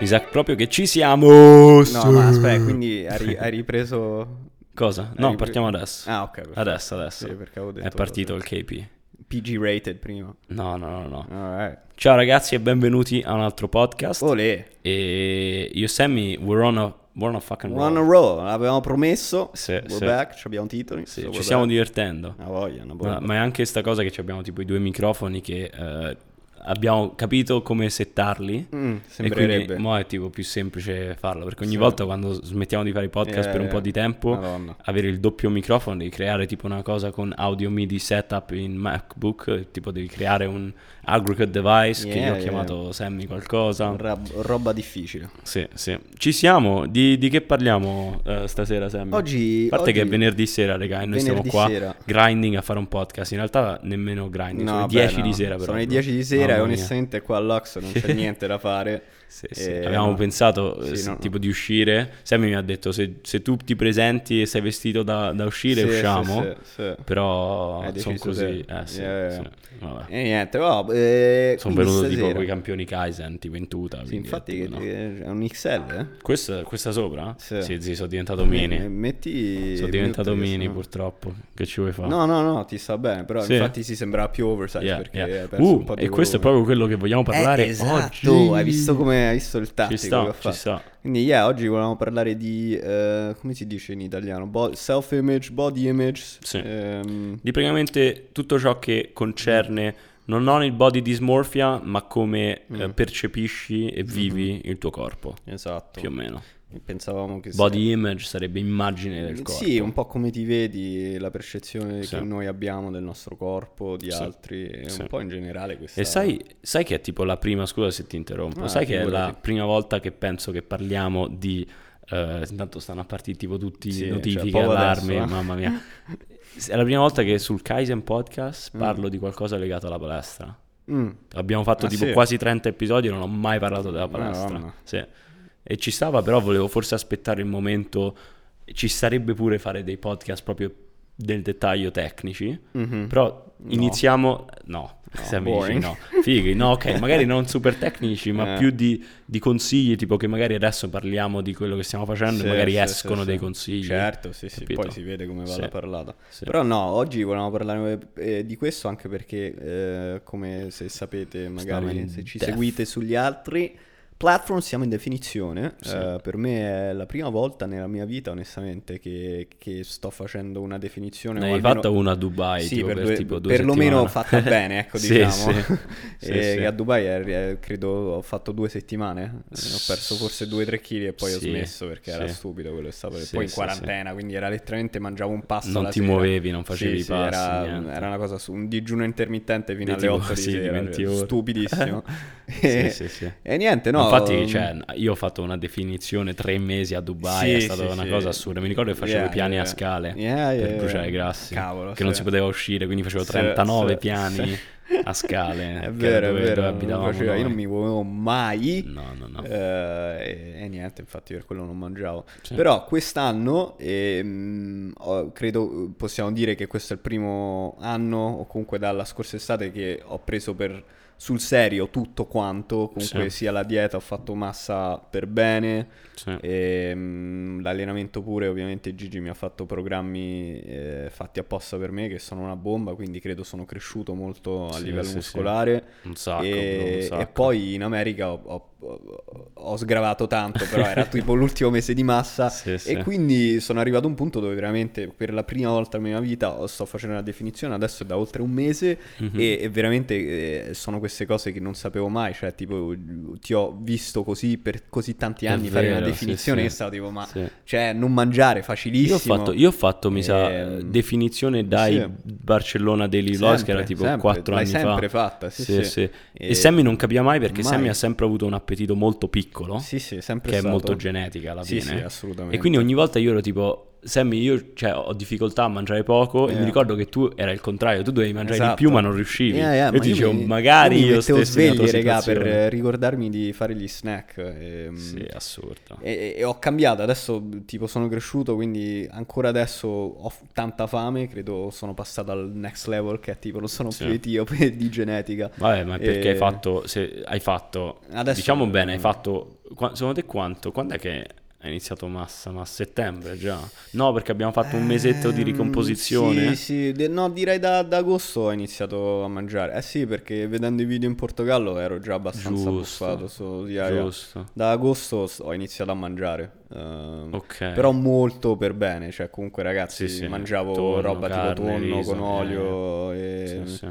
Mi sa proprio che ci siamo. No, ma aspetta, quindi hai, hai ripreso... Cosa? No, Hai partiamo adesso. Ah, ok. perfetto. Adesso, adesso. Sì, perché avevo detto È partito il KP. PG rated prima. No, no, no, no. Alright. Ciao ragazzi e benvenuti a un altro podcast. Olè. E io Sammy, we're on a, we're on a fucking roll. a row, l'avevamo promesso. Sì, we're sì. back, ci abbiamo titoli. Sì, so ci stiamo back. divertendo. Una voglia, una Ma, voglia. ma è anche sta cosa che ci abbiamo tipo i due microfoni che eh, abbiamo capito come settarli. Mm, E quindi mo è tipo più semplice farlo perché ogni Sì. volta quando smettiamo di fare i podcast Eh, per un po' di tempo Madonna. avere il doppio microfono devi creare tipo una cosa con audio MIDI setup in MacBook tipo devi creare un aggregate device che io Yeah, ho yeah. chiamato Sammy qualcosa Ra- roba difficile. sì sì ci siamo di, di che parliamo eh, stasera Sammy? Oggi... a parte che è oggi- venerdì sera raga e noi venerdì qua sera. grinding a fare un podcast in realtà nemmeno grinding sono No, le beh, 10 no. di sera però Sono le 10 di sera e mia. onestamente qua all'Ox non c'è niente da fare. Sì, sì. Eh, Avevamo no. pensato Sì, eh, no, no. tipo di uscire. Sammy mi ha detto se, se tu ti presenti e sei vestito da, da uscire usciamo. Però sono così. Eh, Yeah, yeah. E niente, vabbè, eh, Sono venuto tipo stasera- con i campioni Kaizen, tipo in tuta. Infatti tipo, no. è un XL, eh? Questa, questa sopra? Sì. Sì, sono diventato mini. Eh, Metti sono diventato che mini purtroppo. Che ci vuoi fare? No, no, no, ti sta bene, però infatti si sembrava più oversize Yeah, perché yeah. Uh, e questo è proprio quello che vogliamo parlare Eh, esatto, oggi. hai visto come hai visto il Ci sta, ci sta. Quindi yeah, oggi volevamo parlare di eh, come si dice in italiano? Bo- self-image, body image. Sì. ehm, Di praticamente tutto ciò che concerne non non il body dysmorphia, ma come eh, Mm. percepisci e vivi il tuo corpo, esatto. più o meno. Pensavamo che Body image sarebbe immagine del corpo. Sì, un po' come ti vedi, la percezione Sì. che noi abbiamo del nostro corpo, di Sì. altri, Sì. un po' in generale questa... E sai, sai che è tipo la prima, scusa se ti interrompo, Ah, sai che è la prima volta che penso che parliamo di... eh, intanto stanno a partire tipo tutti Sì, notifiche, cioè, allarmi, adesso, eh. mamma mia. È la prima volta che sul Kaizen Podcast Mm. parlo di qualcosa legato alla palestra. Mm. Abbiamo fatto Ah, tipo quasi 30 episodi e non ho mai parlato della palestra. Madonna. Sì. E ci stava, però volevo forse aspettare il momento. Ci sarebbe pure fare dei podcast proprio del dettaglio tecnici. Mhm. Però No. iniziamo. No, dici boring. no. Fighi, no, ok, magari non super tecnici, ma Eh. più di, di consigli, tipo che magari adesso parliamo di quello che stiamo facendo Sì, e magari sì, escono sì, dei sì. consigli. Certo, sì, sì, capito? poi si vede come va Sì. la parlata. Sì. Però no, oggi volevamo parlare eh, di questo anche perché, eh, come se sapete, magari se ci def. seguite sugli altri platform, siamo in definizione. Sì. Eh, per me è la prima volta nella mia vita, onestamente, che, che sto facendo una definizione. Ne hai almeno- fatta una a Dubai, Sì, tipo, per due- tipo due perlomeno fatta bene, ecco, Sì, diciamo. sì. E a Dubai eh, credo ho fatto due settimane, ho perso forse 2-3 kg e poi ho smesso perché era stupido quello che stavo Sì, poi in quarantena, quindi era letteralmente mangiavo un pasto Non ti sera. muovevi, non facevi Sì, passi, era, era una cosa su un digiuno intermittente fino Di alle tipo, 8 di sera, 20 ore. stupidissimo. E, e niente, no. Infatti, cioè, io ho fatto una definizione tre mesi a Dubai, Sì, è stata sì, una sì. cosa assurda. Mi ricordo che facevo Yeah, i piani yeah. a scale Yeah, per bruciare i grassi, Cavolo, che non si poteva uscire, quindi facevo Sì, 39 sì, piani a scale. È vero, è vero, dove non, faceva- io non mi muovevo mai. No, no, no. Eh, e, e niente, infatti per quello non mangiavo. Sì. Però quest'anno ehm, ho- credo possiamo dire che questo è il primo anno o comunque dalla scorsa estate che ho preso per sul serio tutto quanto, comunque Sì. sia la dieta, ho fatto massa per bene, Sì. e, mm, l'allenamento pure, ovviamente Gigi mi ha fatto programmi eh, fatti apposta per me che sono una bomba, quindi credo sono cresciuto molto a Sì, livello muscolare. Un sacco, e, un e sacco. poi in America ho, ho- ho- sgravato tanto, però era tipo l'ultimo mese di massa Sì, sì. e quindi sono arrivato a un punto dove veramente per la prima volta nella mia vita sto facendo una definizione, adesso è da oltre un mese Mhm. e, e veramente eh, sono queste cose che non sapevo mai, cioè tipo ti ho visto così per così tanti anni fare una vero, sì, definizione sì. che stavo tipo ma Sì. cioè non mangiare Io ho facilissimo. fatto, io ho fatto, mi sa, Ehm, definizione dai sì. Barcellona Daily Loss, che era Sempre, tipo sempre, 4 l'hai anni sempre fa. fatta, sì, Sì, sì. sì. E, E- Sammy non capiva mai perché Mai. Sammy ha sempre avuto un appetito molto piccolo, Sì, sì, sempre che è stato. molto genetica alla Sì, fine. sì, assolutamente. E quindi ogni volta io ero tipo, Sammy, io cioè, ho difficoltà a mangiare poco e Yeah. mi ricordo che tu era il contrario, tu dovevi mangiare Esatto. di più ma non riuscivi. Yeah, yeah, io ma ti dicevo, mi- magari io io tua svegli, regà, per eh, ricordarmi di fare gli snack. ehm, Sì, assurdo. E, e ho cambiato, adesso tipo sono cresciuto, quindi ancora adesso ho tanta fame, credo sono passato al next level che è tipo non sono Sì. più etiope di genetica. Vabbè, ma perché E- hai fatto, se hai fatto, Adesso- diciamo bene, hai fatto, qua- secondo te quanto? Quando è che hai iniziato massa? Ma a settembre già? No, perché abbiamo fatto un mesetto di Ehm, ricomposizione. Sì, sì, de- no, direi da, da agosto ho iniziato a mangiare. Eh sì, perché vedendo i video in Portogallo ero già abbastanza Giusto, buffato. so- yeah. Giusto. Da agosto ho iniziato a mangiare. ehm, Ok. Però molto per bene, cioè comunque ragazzi Sì, sì, mangiavo tonno, roba carne, tipo tonno riso, con olio e, Sì, sì.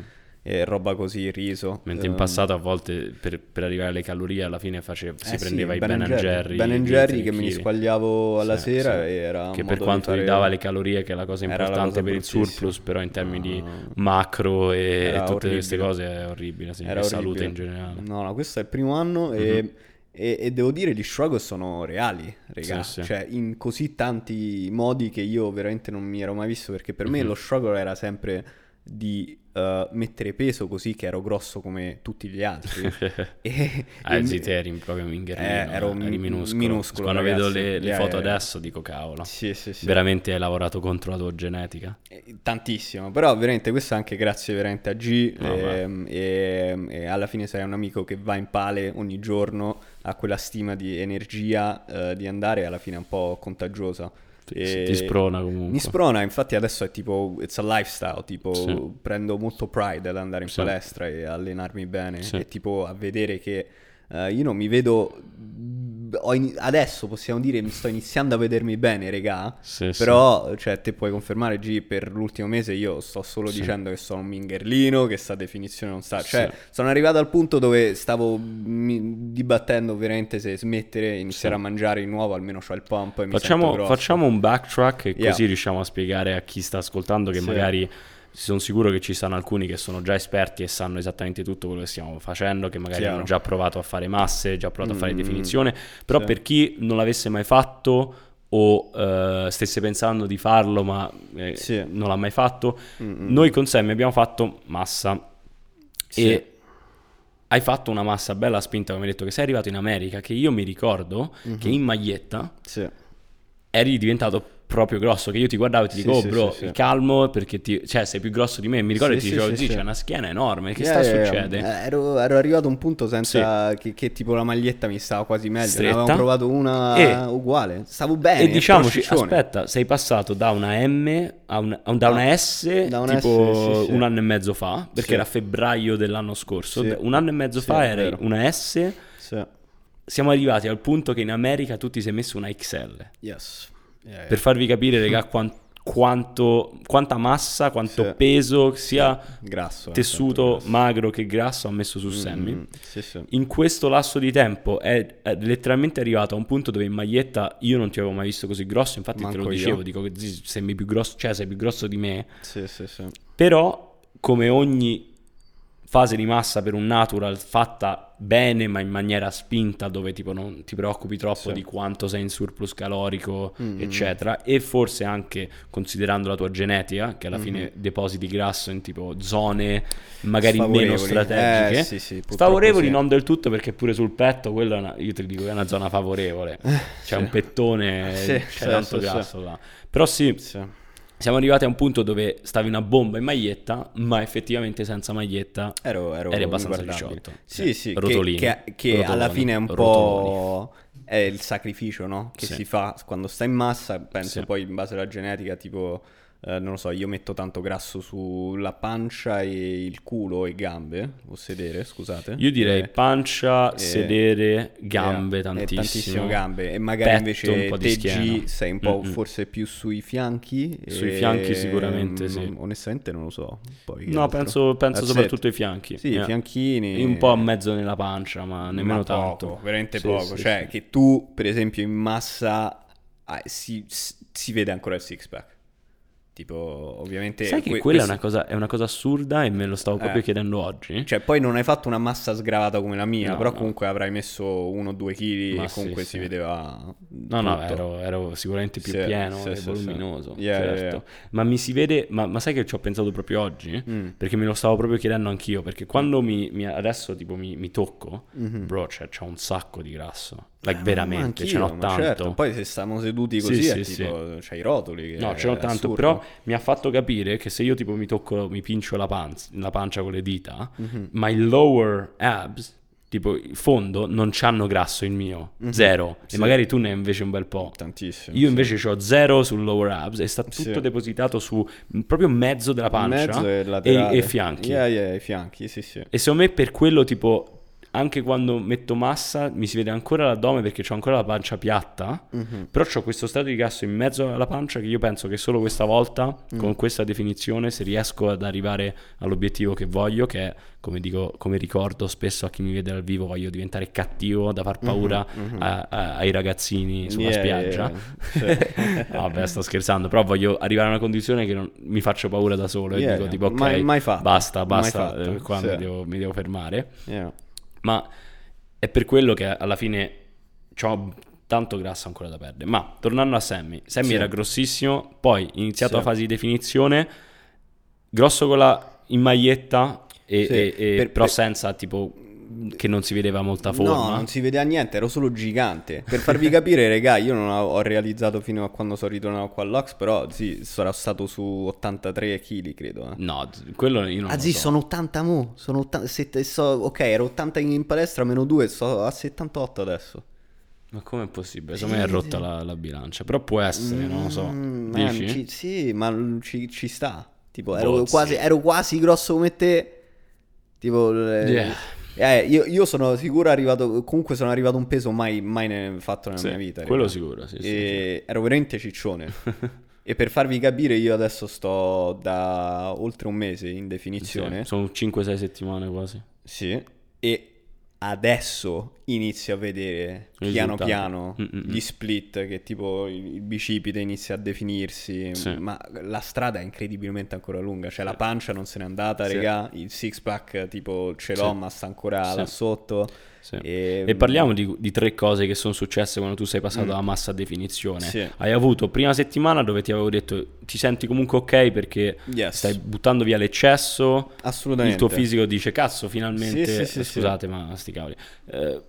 E roba così, riso. Mentre in Ehm, passato a volte per, per arrivare alle calorie alla fine face- si eh sì, prendeva i Ben Jerry. Ben di Jerry 3 che me li squagliavo alla Sì, sera sì. e era Che per di quanto fare- dava le calorie, che è la cosa Era la importante cosa per il surplus, però in termini di No. macro e Era tutte orribile. queste cose è orribile, sì, Era e salute in generale. No, no, questo è il primo anno e, Mhm. e- e devo dire gli struggle sono reali, regà. Sì, sì. Cioè, in così tanti modi che io veramente non mi ero mai visto, perché per me Mhm. lo struggle era sempre di eh, mettere peso così che ero grosso come tutti gli altri. e, Ah, e- sì, te eri proprio un mingerlino, Eh, ero eri mi- minuscolo. minuscolo, Quando ragazzi. vedo le, le foto yeah. adesso dico cavolo, Sì, sì, sì. veramente hai lavorato contro la tua genetica. Eh, Tantissimo, però veramente questo anche grazie veramente a G No, ehm, e, e alla fine sei un amico che va in pale ogni giorno, ha quella stima di energia eh, di andare e alla fine è un po' contagiosa. Ti, E- ti sprona comunque. Mi sprona, infatti adesso è tipo, it's a lifestyle, tipo Sì. prendo molto pride ad andare in Sì. palestra e allenarmi bene Sì. e tipo a vedere che eh, io non mi vedo, ho ini- adesso possiamo dire mi sto iniziando a vedermi bene, regà, Sì, sì. però cioè te puoi confermare G per l'ultimo mese io sto solo Sì. dicendo che sono un mingerlino, che sta definizione non sta, cioè Sì. sono arrivato al punto dove stavo mi- dibattendo veramente se smettere e iniziare Sì. a mangiare di nuovo, almeno c'ho il pump e mi Facciamo, sento grosso. facciamo un backtrack e Yeah. così riusciamo a spiegare a chi sta ascoltando che Sì. magari sono sicuro che ci sono alcuni che sono già esperti e sanno esattamente tutto quello che stiamo facendo, che magari Chiaro. hanno già provato a fare masse, già provato a fare Mm, definizione, però sì. per chi non l'avesse mai fatto o eh, stesse pensando di farlo ma eh, Sì. non l'ha mai fatto, Mm-mm. noi con Sammy abbiamo fatto massa Sì. e hai fatto una massa bella spinta, come hai detto, che sei arrivato in America, che io mi ricordo Mhm. che in maglietta eri diventato proprio grosso, che io ti guardavo e ti Sì, dico, oh bro, sì, sì. calmo perché ti... cioè, sei più grosso di me. Mi ricordo che ti dicevo, sì, "Zì, sì. c'è una schiena enorme, che Yeah, sta yeah, succede? yeah. Ero, ero arrivato a un punto senza che, che tipo la maglietta mi stava quasi meglio. Stretta. Ne avevo provato una E- uguale. Stavo bene. e diciamoci, aspetta, sei passato da una M a un- a un- da una S da una tipo S, un anno e mezzo fa, perché era febbraio dell'anno scorso. Un anno e mezzo fa era una S. Siamo arrivati al punto che in America tu ti sei messo una XL. Yes. Yeah, yeah. Per farvi capire, raga, quan- quanto, quanta massa, quanto Sì. peso, sia Grasso. eh, tessuto tanto magro che grasso ha messo su grasso. Sammy. Mm, Sì, sì. In questo lasso di tempo è, è letteralmente arrivato a un punto dove in maglietta io non ti avevo mai visto così grosso, infatti te Manco lo io. dicevo, dico che sembri più grosso, cioè sei più grosso di me, Sì, sì, sì. però come ogni fase di massa per un natural fatta bene ma in maniera spinta dove tipo non ti preoccupi troppo Sì. di quanto sei in surplus calorico Mm. eccetera e forse anche considerando la tua genetica che alla Mm-hmm. fine depositi grasso in tipo zone magari meno Sfavorevoli. strategiche Eh, sì, sì, purtroppo Sfavorevoli sì. non del tutto perché pure sul petto quella è una, io ti dico che è una zona favorevole c'è sì. un pettone c'è tanto grasso là però Sì. Siamo arrivati a un punto dove stavi una bomba in maglietta, ma effettivamente senza maglietta Ero, ero eri abbastanza. 18. Sì, sì, che- Rotolini. che, che Rotoloni. alla fine è un po' è il sacrificio, no? Che Sì. si fa quando stai in massa, penso Sì. poi in base alla genetica, tipo eh, non lo so, io metto tanto grasso sulla pancia e il culo e gambe, o sedere, scusate. Io direi Eh, pancia, eh, sedere, gambe eh, tantissimo. tantissimo gambe e magari Petto, invece un po' di te schiena. G sei un po' Mm-mm. forse più sui fianchi Sui e- fianchi sicuramente, mm, sì. onestamente non lo so poi No, altro. penso, penso That's soprattutto ai fianchi. sì, i fianchini Un po' a mezzo nella pancia, ma nemmeno ma tanto. poco, veramente Sì, poco. sì, cioè, sì. che tu, per esempio, in massa ah, si, si vede ancora il six pack. Tipo, ovviamente... Sai che que- quella questo- è, una cosa, è una cosa assurda e me lo stavo proprio Eh. chiedendo oggi. Cioè, poi non hai fatto una massa sgravata come la mia, No, però no. comunque avrai messo uno o due chili Ma e sì, comunque sì. si vedeva No, no, tutto. ero, ero sicuramente più Sì, pieno sì, e sì, voluminoso. sì. Yeah, certo. yeah, yeah. Ma mi si vede, ma, ma sai che ci ho pensato proprio oggi? Mm. Perché me lo stavo proprio chiedendo anch'io. Perché quando mi, mi- adesso tipo mi, mi tocco, bro, cioè, c'ho un sacco di grasso. Like, veramente, ce n'ho ma tanto. certo. Poi se stiamo seduti Sì, così sì, è sì. tipo, c'hai i rotoli. No, ce n'ho tanto, assurdo. però mi ha fatto capire che se io tipo mi tocco, mi pincio la, panz- la pancia con le dita, Mhm. ma i lower abs, tipo il fondo, non c'hanno grasso il mio, zero. Mhm. Sì. E magari tu ne hai invece un bel po'. Tantissimo. Io invece ho zero sul lower abs e sta tutto Sì. depositato su proprio mezzo della pancia Mezzo e e, e fianchi. Yeah, yeah, i fianchi, sì, sì. E secondo me per quello tipo anche quando metto massa mi si vede ancora l'addome perché ho ancora la pancia piatta, Mhm. però ho questo strato di grasso in mezzo alla pancia che io penso che solo questa volta Mm. con questa definizione se riesco ad arrivare all'obiettivo che voglio che è come dico come ricordo spesso a chi mi vede dal vivo voglio diventare cattivo da far paura a- a- ai ragazzini sulla Mhm, Yeah, spiaggia yeah, yeah. Vabbè sto scherzando però voglio arrivare a una condizione che non mi faccio paura da solo e dico tipo ok Mai- mai basta Mai basta fatto, eh, qua sì. mi, devo, mi devo fermare. Ma è per quello che alla fine ho tanto grasso ancora da perdere. Ma tornando a Sammy, Sammy Sì. era grossissimo, poi iniziato Sì. la fase di definizione, grosso con la in maglietta, e, Sì, e- e- per- però per- senza tipo che non si vedeva molta forma. No, non si vedeva niente, ero solo gigante. Per farvi capire, regà, io non ho, realizzato fino a quando sono ritornato qua all'Ox, però sì, sarò stato su 83 kg, credo. eh. No, quello io non Ah lo sì, so. sono 80 mo, sono 80, sette- so- ok, ero 80 in palestra, meno 2, sto a 78 adesso. Ma com'è possibile? Secondo me è rotta la, la bilancia, però può essere, non lo so. Mm, man, Dici? ci- sì, ma ci, ci sta. Tipo, ero Boh, quasi, sì. ero quasi grosso come te. Tipo, Yeah. Eh, io, io sono sicuro arrivato, comunque sono arrivato un peso mai, mai ne- fatto nella Sì, mia vita. quello sicuro, sì, sì, ero veramente ciccione. e per farvi capire, io adesso sto da oltre un mese in definizione. sono 5-6 settimane quasi. Sì. E adesso inizio a vedere piano piano Mm-mm. gli split che tipo il, bicipite inizia a definirsi, Sì. ma la strada è incredibilmente ancora lunga, cioè la pancia non se n'è andata, Sì. regà, il six pack tipo ce l'ho Sì. ma sta ancora là sotto. E, E parliamo di, di tre cose che sono successe quando tu sei passato dalla massa a definizione. Mm. Hai avuto prima settimana dove ti avevo detto ti senti comunque ok perché Yes. stai buttando via l'eccesso. Assolutamente. Il tuo fisico dice cazzo finalmente... Scusate ma sti cavoli. Eh,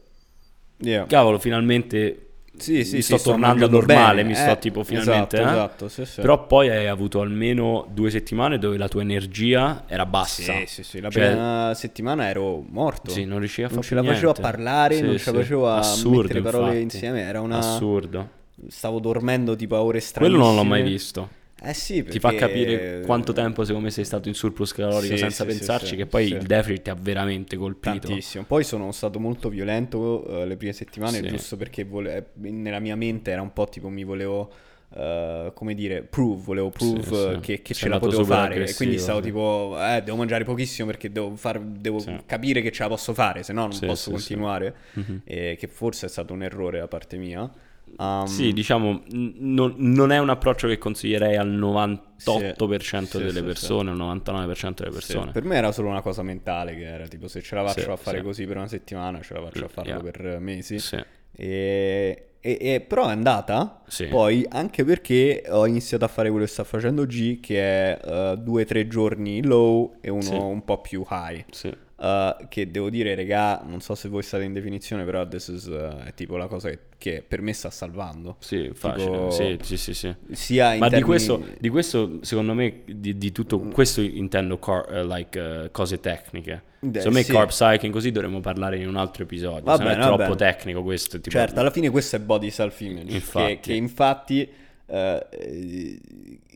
Yeah. cavolo finalmente Sì, sì, mi sì, sto tornando mangiando normale, bene. mi sto Eh, tipo finalmente... Esatto, eh. esatto, sì, sì. Però poi hai avuto almeno due settimane dove la tua energia era bassa. Sì, sì, sì, la Cioè, prima settimana ero morto. Sì, non riuscivi a Non ce la facevo a parlare, Sì, non ce sì. la facevo a Assurdo, mettere parole infatti. insieme, era una... Assurdo. Stavo dormendo tipo a ore stranissime. Quello non l'ho mai visto. Eh sì, Ti fa perché- capire quanto tempo secondo me sei stato in surplus calorico Sì, senza sì, pensarci sì, che poi il deficit ti ha veramente colpito. Tantissimo. Poi sono stato molto violento eh, le prime settimane, giusto perché vole- nella mia mente era un po' tipo mi volevo, eh, come dire, prove, volevo prove Sì, eh, che, che ce la potevo fare. E quindi stavo sì. tipo, eh, devo mangiare pochissimo perché devo, far- devo Sì. capire che ce la posso fare, se no non posso continuare. Mhm. E che forse è stato un errore da parte mia. Um, Sì, diciamo, non, non è un approccio che consiglierei al 98% Sì, delle sì, persone, al 99% delle sì, persone. per me era solo una cosa mentale che era tipo se ce la faccio Sì, a fare sì. così per una settimana, ce la faccio a farlo Yeah. per mesi. Sì. E, e- e- però è andata Sì. poi anche perché ho iniziato a fare quello che sta facendo G che è eh, due o tre giorni low e uno Sì. un po' più high Sì. Eh, che devo dire regà non so se voi state in definizione però this is, eh, è tipo la cosa che, che per me sta salvando Sì, facile. Tipo- Sì, sì, sì, sì. sia Ma di, termini- questo, di questo, secondo me, di, di tutto questo intendo car- eh, like, cose tecniche. Secondo me sì. carb cycling così dovremmo parlare in un altro episodio. Va bene, è troppo bene. tecnico questo. Tipo, Certo, alla fine questo è body self image. Infatti. Che, che infatti,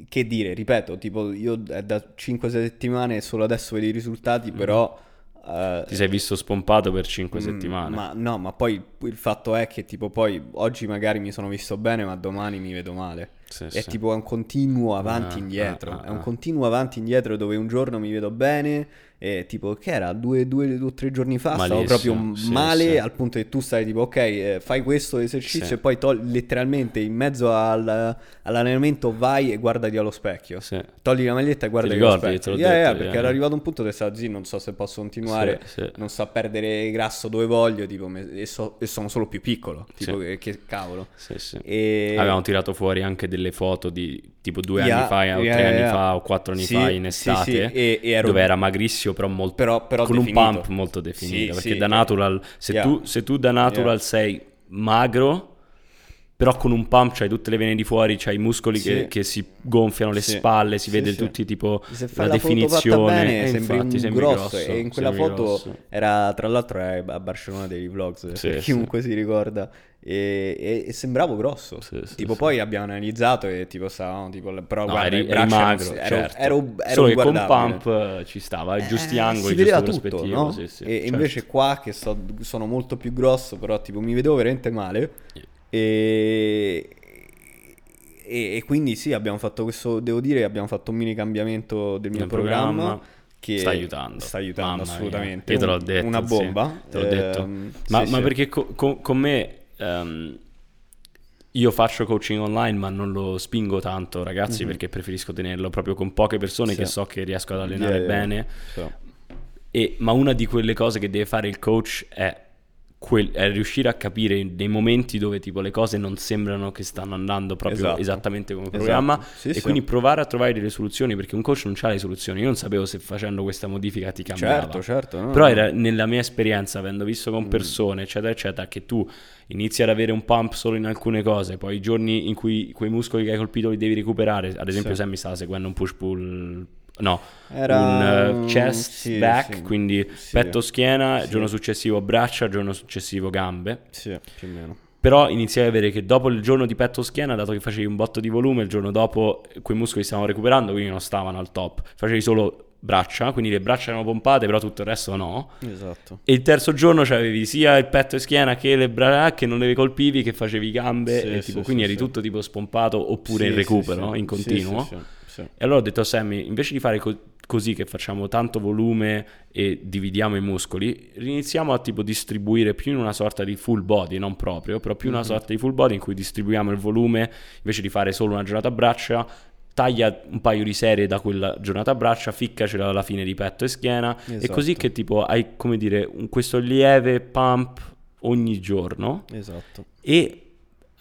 che dire, ripeto, tipo io è da 5-6 settimane solo adesso vedo i risultati, però... eh, Mm. Ti sei visto spompato per 5 mm, settimane. Ma no, ma poi il fatto è che tipo poi oggi magari mi sono visto bene, ma domani mi vedo male. Sì, È sì. tipo un continuo avanti Ah, e indietro. ah, ah, è un ah. continuo avanti e indietro dove un giorno mi vedo bene E tipo, che era? Due, due, due o tre giorni fa stavo Malissimo, proprio sì, male sì. al punto che tu stai tipo, ok, eh, fai questo esercizio Sì. e poi togli letteralmente in mezzo al- all'allenamento vai e guardati allo specchio. Togli la maglietta e guardati Ti allo specchio. Yeah, yeah, detto, perché yeah. era arrivato un punto che stava zitto, non so se posso continuare, non so perdere grasso dove voglio, tipo, e, so- e sono solo più piccolo, tipo, che, che cavolo. E... Avevamo tirato fuori anche delle foto di tipo due Yeah, anni fa o yeah, tre anni yeah. fa o quattro anni Sì, fa in sì, estate sì, e- e ero- dove era magrissimo però molto Però- però con definito. un pump molto definito Sì, perché sì, da natural se, tu, se tu da natural sei magro però con un pump c'hai tutte le vene di fuori c'hai i muscoli Sì. che, che si gonfiano le Sì. spalle si Sì, vede tutti tipo Se la la, definizione bene e sembri infatti sembri grosso, e in quella foto grosso. era tra l'altro a Barcellona dei vlogs chiunque si ricorda e, e- sembravo grosso Sì, sì, tipo sì. poi abbiamo analizzato e tipo stavamo tipo però No, guarda eri, eri magro, ero, certo. ero, ero Solo che con pump eh, ci stava, ai giusti Eh, angoli, si vedeva tutto, no? e certo. invece qua che sto- sono molto più grosso, però tipo mi vedevo veramente male. E, e, e quindi sì, abbiamo fatto questo, devo dire, abbiamo fatto un mini cambiamento del mio programma. programma. che Sta aiutando. Sta aiutando assolutamente. Io te l'ho detto. Una sì, bomba. te l'ho detto. Ehm, Ma, sì, ma sì. perché co- co- con me ehm, io faccio coaching online, ma non lo spingo tanto, ragazzi, perché preferisco tenerlo proprio con poche persone. Sì. che so che riesco ad allenare Yeah, yeah. bene. Sì. E- ma una di quelle cose che deve fare il coach è, quel- è riuscire a capire nei momenti dove tipo le cose non sembrano che stanno andando proprio Esatto. esattamente come Esatto. programma Sì, e sì. quindi provare a trovare delle soluzioni perché un coach non ha le soluzioni. Io non sapevo se facendo questa modifica ti cambiava. Certo, certo. no, Però era nella mia esperienza, avendo visto Mm. con persone, eccetera, eccetera, che tu inizi ad avere un pump solo in alcune cose, poi i giorni in cui quei muscoli che hai colpito li devi recuperare, ad esempio Sì. Sammy stava seguendo un push-pull, no, Era un uh, chest sì, back, sì. quindi Sì. petto schiena, giorno successivo braccia, giorno successivo gambe. Sì, più o meno. Però iniziai a vedere che dopo il giorno di petto schiena, dato che facevi un botto di volume, il giorno dopo quei muscoli stavano recuperando, quindi non stavano al top. Facevi solo braccia, quindi le braccia erano pompate, però tutto il resto no. Esatto. E il terzo giorno c'avevi sia il petto e schiena che le braccia che non le colpivi, che facevi gambe, Sì, e sì, tipo, quindi sì, eri tutto tipo spompato oppure in recupero, in continuo. Sì. E allora ho detto a Sammy, invece di fare co- così che facciamo tanto volume e dividiamo i muscoli, iniziamo a tipo distribuire più in una sorta di full body, non proprio, però più una Mhm. sorta di full body in cui distribuiamo il volume, invece di fare solo una giornata a braccia, taglia un paio di serie da quella giornata a braccia, ficcacela alla fine di petto e schiena, e Esatto. così che tipo hai, come dire, un- questo lieve pump ogni giorno Esatto. e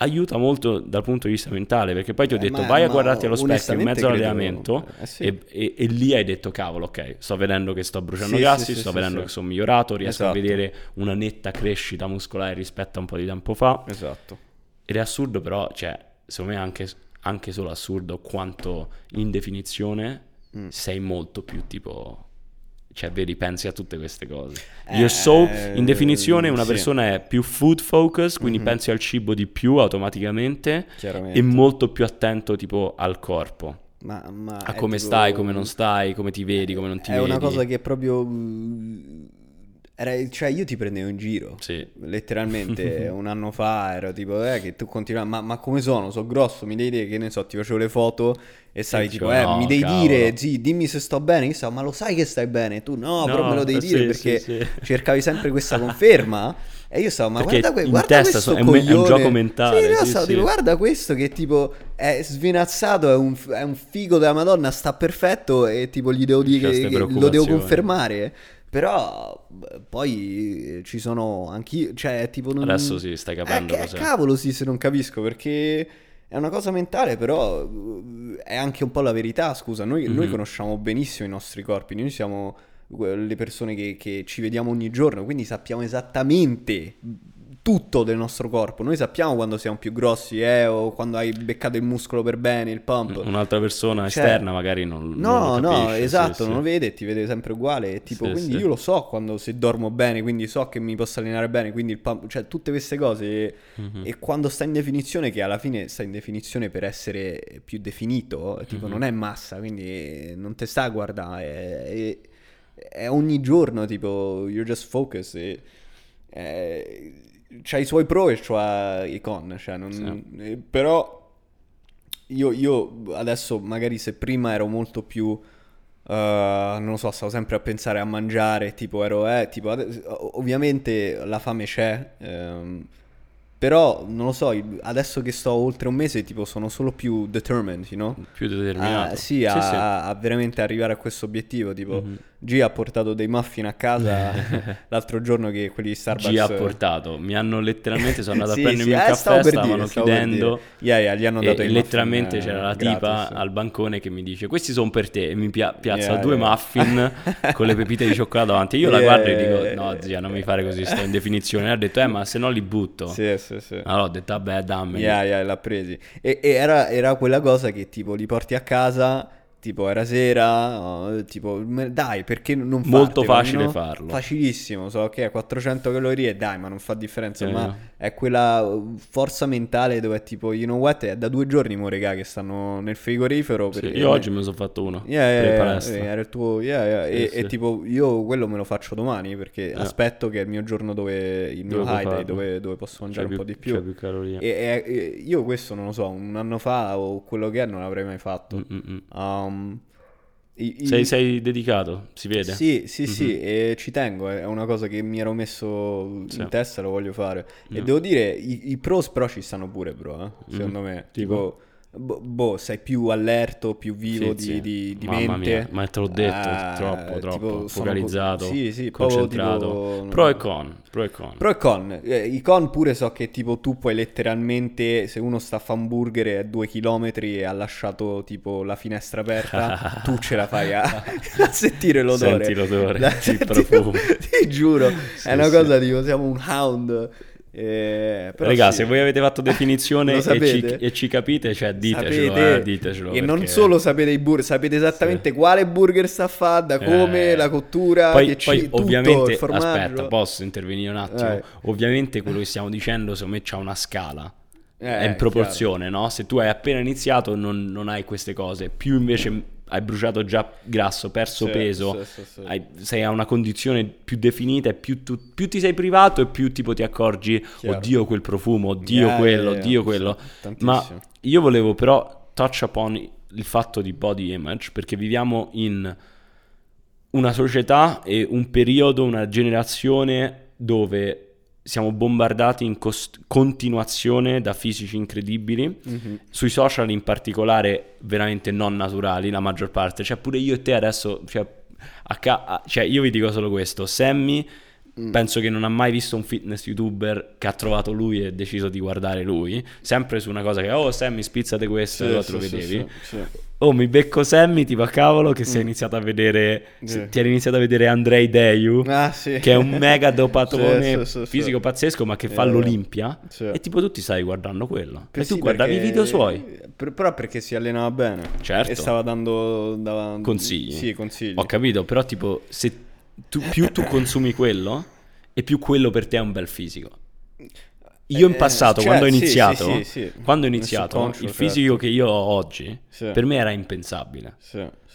aiuta molto dal punto di vista mentale perché poi ti ho Eh, detto ma- vai a ma guardarti allo specchio in mezzo all'allenamento eh, sì. e, e- e lì hai detto cavolo ok sto vedendo che sto bruciando Sì, grassi sì, sto vedendo che sono migliorato riesco a Esatto. vedere una netta crescita muscolare rispetto a un po' di tempo fa Esatto. ed è assurdo però cioè secondo me è anche, anche solo assurdo quanto in definizione Mm. sei molto più tipo cioè vedi pensi a tutte queste cose Eh, You're so in definizione una sì. persona è più food focus quindi Mhm. pensi al cibo di più automaticamente Chiaramente. e molto più attento tipo al corpo Ma, ma a è come tipo- stai come non stai come ti vedi come non ti È vedi una cosa che proprio... Era, cioè io ti prendevo in giro. sì Letteralmente un anno fa ero tipo, eh, che tu continuavi, ma, ma come sono? Sono grosso, mi devi dire che ne so, ti facevo le foto e stavi E tipo, eh, no, mi devi cavolo. dire, sì, dimmi se sto bene. Io stavo, ma lo sai che stai bene? Tu no, però No, me lo devi eh, dire sì, perché sì, sì. cercavi sempre questa conferma. E io stavo, ma Perché guarda, que- guarda questo so- è un è un gioco mentale, Sì, no, sì, stavo sì. tipo, guarda questo che tipo è svenazzato, è un, è un figo della Madonna, sta perfetto e tipo gli devo dire che, ste che lo devo confermare. Però poi ci sono anch'io, cioè tipo non... adesso sì stai capendo Eh, cos'è cavolo sì se non capisco perché è una cosa mentale però uh, è anche un po' la verità, scusa, noi, noi Mhm. conosciamo benissimo i nostri corpi, noi siamo le persone che, che ci vediamo ogni giorno, quindi sappiamo esattamente tutto del nostro corpo, noi sappiamo quando siamo più grossi eh, o quando hai beccato il muscolo per bene, il pump. un'altra persona Cioè- esterna magari non, non No, lo no, capisce, sì, esatto, sì. non lo vede e ti vede sempre uguale. e Tipo, Sì, quindi io lo so quando se dormo bene, quindi so che mi posso allenare bene, quindi il pump, cioè tutte queste cose. E, Mhm. e quando sta in definizione, che alla fine sta in definizione per essere più definito, tipo Mhm. non è massa, quindi non te sta a guardare. È, è- è ogni giorno, tipo, you're just focused. E, è- c'ha i suoi pro e c'ha i con, cioè non- Sì. eh, però io, io adesso magari se prima ero molto più Uh, non lo so, stavo sempre a pensare a mangiare, tipo ero, eh, tipo, ovviamente la fame c'è, ehm, però, non lo so, adesso che sto oltre un mese, tipo, sono solo più determined, you know? Più determinato. Ah, sì, sì, a, sì, a, veramente arrivare a questo obiettivo, tipo... Mm-hmm. G ha portato dei muffin a casa l'altro giorno che quelli di Starbucks... G ha portato, mi hanno letteralmente, sono andato sì, a prendermi sì, un eh, caffè, stavano dire, chiudendo yeah, yeah, gli hanno dato e, letteralmente muffin, c'era la tipa gratis. al bancone che mi dice questi sono per te e mi pia- piazza yeah, due muffin con le pepite di cioccolato davanti. Io la guardo e dico no zia non mi fare così, sto in definizione. E ha detto eh ma se no li butto. Sì, sì, sì. Allora ho detto vabbè dammi. Yeah, yeah, l'ha presi. E, e era, era quella cosa che tipo li porti a casa tipo era sera, tipo dai perché non fartelo, Molto facile no? farlo. Facilissimo, so che okay, 400 calorie, dai ma non fa differenza, eh, ma è quella uh, forza mentale dove è tipo, you know what, è da due giorni mo regà che stanno nel frigorifero. Sì, io oggi me ne sono fatto uno. Yeah, yeah, yeah, era il tuo, yeah, sì, e, sì. e, tipo io quello me lo faccio domani perché aspetto che è il mio giorno dove, il mio high day dove, dove, posso mangiare c'è un più, po' di più. più calorie. E, e, io questo non lo so, un anno fa o quello che è non l'avrei mai fatto. Um, Um, i, i... Sei, sei, dedicato, si vede. Sì, sì, mm-hmm. sì, e ci tengo, è una cosa che mi ero messo sì. in testa, lo voglio fare. No. E devo dire, i, i, pros però ci stanno pure, bro, eh, secondo mm. me. Tipo... tipo boh, sei più allerto, più vivo sì, di, sì. di, di mente. Mia, ma te l'ho detto, eh, troppo, troppo, focalizzato, sì, sì, concentrato. Tipo, pro e con, pro e con. Pro e con. Eh, I con pure so che tipo tu puoi letteralmente, se uno sta a fare un burger a due chilometri e ha lasciato tipo la finestra aperta, tu ce la fai a, a sentire l'odore. Senti l'odore, il profumo. Ti giuro, sì, è una cosa tipo, siamo un hound eh, Raga, sì. se voi avete fatto definizione e ci, e ci, capite, cioè ditecelo, sapete, eh, ditecelo E perché... non solo sapete i burger, sapete esattamente sì. quale burger sta a fare, da come, eh. la cottura, poi, che poi ci, ovviamente, tutto, aspetta, posso intervenire un attimo? Eh. Ovviamente quello che stiamo dicendo, secondo me c'ha una scala. Eh, è in proporzione, no? Se tu hai appena iniziato non, non hai queste cose, più invece hai bruciato già grasso, perso sì, peso, sì, sì, hai, sei a una condizione più definita e più, tu, più, ti sei privato e più tipo ti accorgi, Chiaro. oddio quel profumo, oddio yeah, quello, yeah, oddio yeah, quello. Ma io volevo però touch upon il fatto di body image perché viviamo in una società e un periodo, una generazione dove siamo bombardati in cost- continuazione da fisici incredibili, mm-hmm. sui social in particolare veramente non naturali, la maggior parte. Cioè pure io e te adesso, cioè, ca- cioè io vi dico solo questo, Sammy mm. penso che non ha mai visto un fitness youtuber che ha trovato lui e deciso di guardare lui, sempre su una cosa che, oh Sammy spizzate questo, sì, lo sì, vedevi. Sì, oh mi becco Sammy tipo a cavolo che mm. si è iniziato a vedere sì. ti hai iniziato a vedere Andrei Deju ah, che è un mega dopatone fisico pazzesco ma che fa l'Olimpia e tipo tu ti stai guardando quello. E tu guardavi i video suoi? però perché si allenava bene. Certo. E stava dando dava... consigli. Sì consigli. Ho capito però tipo se tu, più tu consumi quello e più quello per te è un bel fisico io in eh, passato, cioè, quando ho iniziato, sì, sì, sì, quando ho iniziato il fisico certo. che io ho oggi, per me era impensabile.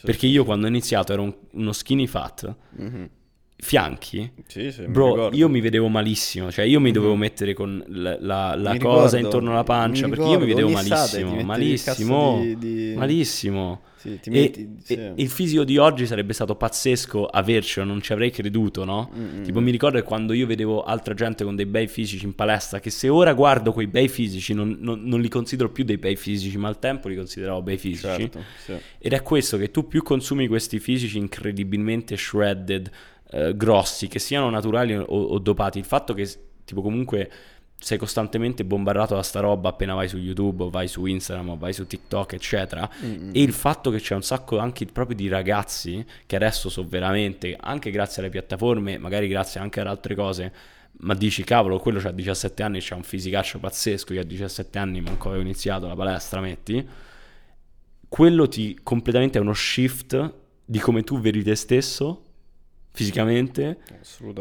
perché io quando ho iniziato ero un, uno skinny fat, mm-hmm. Fianchi, bro, io mi vedevo malissimo. Cioè, io mi dovevo mm-hmm. mettere con la, la, la cosa ricordo, intorno alla pancia perché io mi vedevo malissimo, malissimo, di, di... malissimo. Sì, metti, e, sì. e, il fisico di oggi sarebbe stato pazzesco avercelo, non ci avrei creduto, no? Mm-hmm. Tipo mi ricordo che quando io vedevo altra gente con dei bei fisici in palestra, che se ora guardo quei bei fisici non, non, non li considero più dei bei fisici, ma al tempo li consideravo bei fisici. Certo, sì. Ed è questo che tu più consumi questi fisici incredibilmente shredded, eh, grossi, che siano naturali o, o dopati, il fatto che tipo comunque sei costantemente bombardato da sta roba appena vai su YouTube o vai su Instagram o vai su TikTok, eccetera. Mm-hmm. E il fatto che c'è un sacco anche proprio di ragazzi che adesso sono veramente, anche grazie alle piattaforme, magari grazie anche ad altre cose, ma dici cavolo, quello c'ha 17 anni, c'ha un fisicaccio pazzesco, io a 17 anni manco avevo iniziato la palestra, metti. Quello ti completamente è uno shift di come tu vedi te stesso fisicamente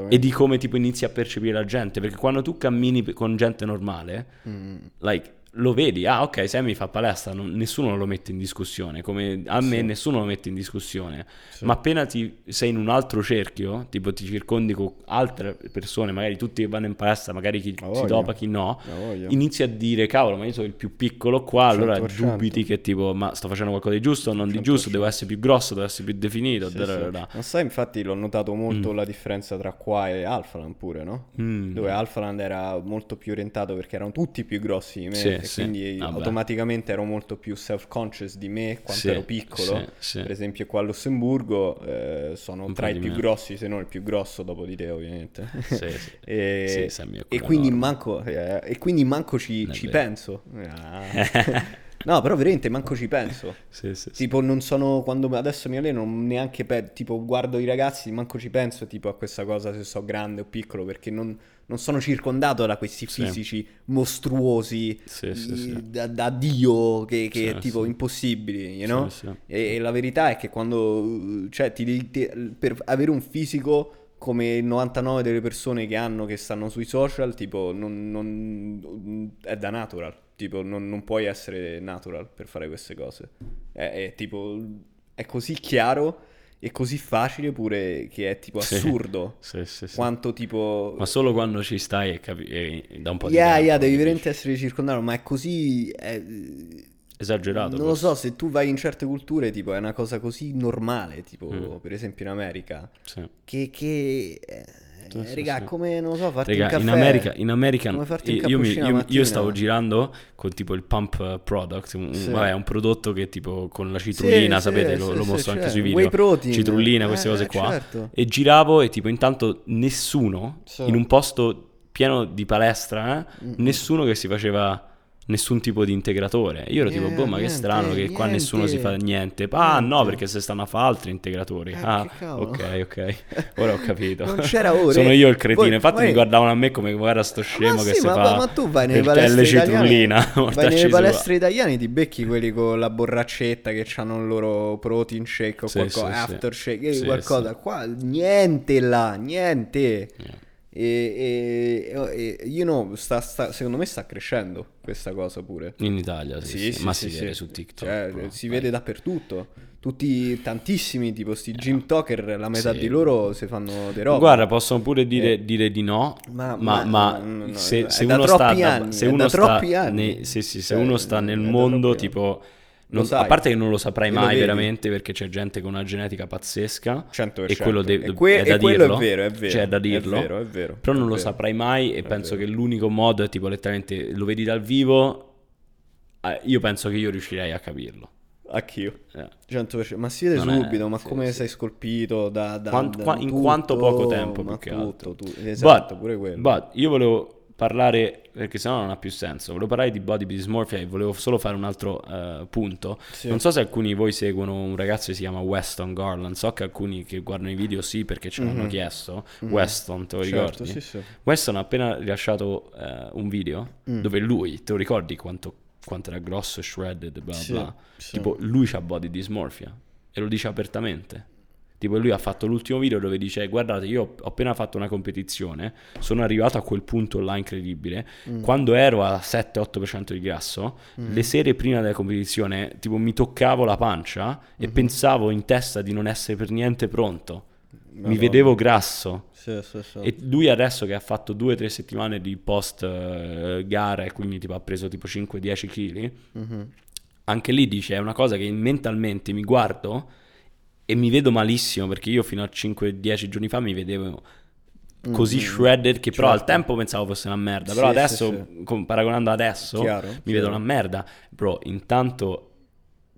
e di come tipo inizi a percepire la gente perché quando tu cammini con gente normale mm. like lo vedi, ah ok, Sammy fa palestra, non, nessuno lo mette in discussione, come a me sì. nessuno lo mette in discussione, sì. ma appena ti, sei in un altro cerchio, tipo ti circondi con altre persone, magari tutti che vanno in palestra, magari chi si topa, chi no, inizi a dire, cavolo, ma io sono il più piccolo qua, 100%. allora dubiti che tipo, ma sto facendo qualcosa di giusto o non 100%. di giusto, devo essere più grosso, devo essere più definito. Sì, da, da, Non sai, infatti l'ho notato molto mm. la differenza tra qua e Alphaland pure, no? Mm. Dove Alphaland era molto più orientato perché erano tutti più grossi di me, sì, sì. quindi Vabbè. automaticamente ero molto più self-conscious di me quando sì, ero piccolo. Per esempio qua a Lussemburgo eh, sono Un tra i più grossi, se non il più grosso dopo di te ovviamente. e, e, quindi manco, eh, e, quindi manco, ci, ci penso. Ah. No, però veramente manco ci penso. sì, sì, tipo, non sono. Quando adesso mi alleno, neanche. Pe- tipo, guardo i ragazzi, manco ci penso. Tipo, a questa cosa se so grande o piccolo. Perché non, non sono circondato da questi fisici mostruosi sì, da, da, Dio che, che è tipo impossibili, you know? E, e, la verità è che quando cioè, ti, ti, per avere un fisico come il 99 delle persone che hanno che stanno sui social, tipo, non, non è da natural. Tipo, non, non, puoi essere natural per fare queste cose. È, è tipo, è così chiaro e così facile pure che è tipo assurdo. Sì, sì, sì, quanto tipo... Ma solo quando ci stai e, capi- e da un po' di yeah, tempo. Yeah, devi veramente essere circondato, ma è così... È... Esagerato. Non questo. lo so, se tu vai in certe culture, tipo, è una cosa così normale, tipo, mm. per esempio in America, che... che sì, eh, raga, sì. come non so, farti raga, in America, in America io, mi, io, io, stavo girando con tipo il pump product, un, sì. vabbè, un prodotto che tipo con la citrullina, sapete, lo, lo mostro anche sui video. Protein. Citrullina, queste eh, cose qua. Certo. E giravo e tipo intanto nessuno in un posto pieno di palestra, eh, nessuno che si faceva nessun tipo di integratore. Io ero tipo, boh, ma niente, che strano che niente. qua nessuno si fa niente. Ah, niente. no, perché se stanno a fare altri integratori. Eh, ah, ok, ok. Ora ho capito. non c'era ora. Sono io il cretino. Infatti Voi... mi guardavano a me come guarda sto scemo ma che sì, si ma, fa. Ma tu vai nelle palestre italiane. vai nelle palestre italiane ti becchi quelli con la borraccetta che hanno il loro protein shake o sì, qualcosa, sì, after shake, sì, qualcosa. Qua niente là, niente. Yeah. E, e, e you know, sta, sta, secondo me sta crescendo questa cosa pure. In Italia, sì, sì, sì ma si vede su TikTok. Cioè, si vai. vede dappertutto. Tutti, tantissimi, tipo sti gym talker, la metà di loro si fanno dei robe. Guarda, possono pure dire, eh. dire di no, ma, ma, ma no, se, se, uno sta, anni, se, uno sta, sì, sì, se cioè, uno sta nel mondo, tipo non, a parte che non lo saprai mai veramente perché c'è gente con una genetica pazzesca 100%. e quello de- e que- è da dirlo. È vero, è vero. Cioè, è da dirlo. È vero, è vero. Però non vero. lo saprai mai e penso che l'unico modo è tipo letteralmente lo vedi dal vivo. Eh, io penso che io riuscirei a capirlo. Anch'io. Yeah. 100%. Ma si vede non subito, è, ma sì, come sì. sei scolpito da, da, Quant, da in tutto, quanto poco tempo più che tutto, altro. Tu, esatto, but, pure quello. But io volevo parlare, perché sennò non ha più senso, volevo parlare di body dysmorphia e volevo solo fare un altro uh, punto. Sì. Non so se alcuni di voi seguono un ragazzo che si chiama Weston Garland, so che alcuni che guardano i video sì perché ce l'hanno mm-hmm. chiesto. Mm-hmm. Weston, te lo certo, ricordi? Sì, sì. Weston ha appena rilasciato uh, un video mm. dove lui, te lo ricordi quanto, quanto era grosso e shredded, bla bla. Tipo lui ha body dysmorphia e lo dice apertamente. Tipo lui ha fatto l'ultimo video dove dice guardate io ho appena fatto una competizione, sono arrivato a quel punto là incredibile, mm. quando ero a 7-8% di grasso, mm. le sere prima della competizione tipo mi toccavo la pancia e mm-hmm. pensavo in testa di non essere per niente pronto. Madonna. Mi vedevo grasso. Sì, sì, sì. E lui adesso che ha fatto 2-3 settimane di post uh, gara e quindi tipo, ha preso tipo 5-10 kg, mm-hmm. anche lì dice è una cosa che mentalmente mi guardo e mi vedo malissimo perché io fino a 5-10 giorni fa mi vedevo così mm-hmm. shredded che però certo. al tempo pensavo fosse una merda però sì, adesso sì, sì. paragonando adesso chiaro, mi chiaro. vedo una merda bro intanto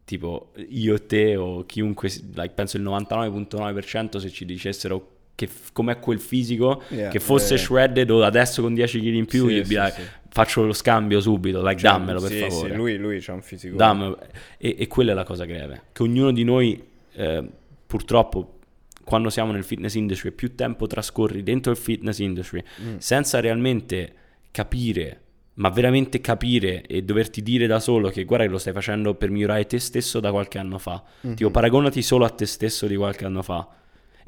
tipo io e te o chiunque like, penso il 99.9% se ci dicessero che f- com'è quel fisico yeah, che fosse yeah. shredded o adesso con 10 kg in più io like, faccio lo scambio subito like cioè, dammelo per favore lui, lui c'ha un fisico dammelo e, e quella è la cosa greve che ognuno di noi eh, purtroppo quando siamo nel fitness industry più tempo trascorri dentro il fitness industry mm. senza realmente capire ma veramente capire e doverti dire da solo che guarda che lo stai facendo per migliorare te stesso da qualche anno fa mm-hmm. tipo paragonati solo a te stesso di qualche anno fa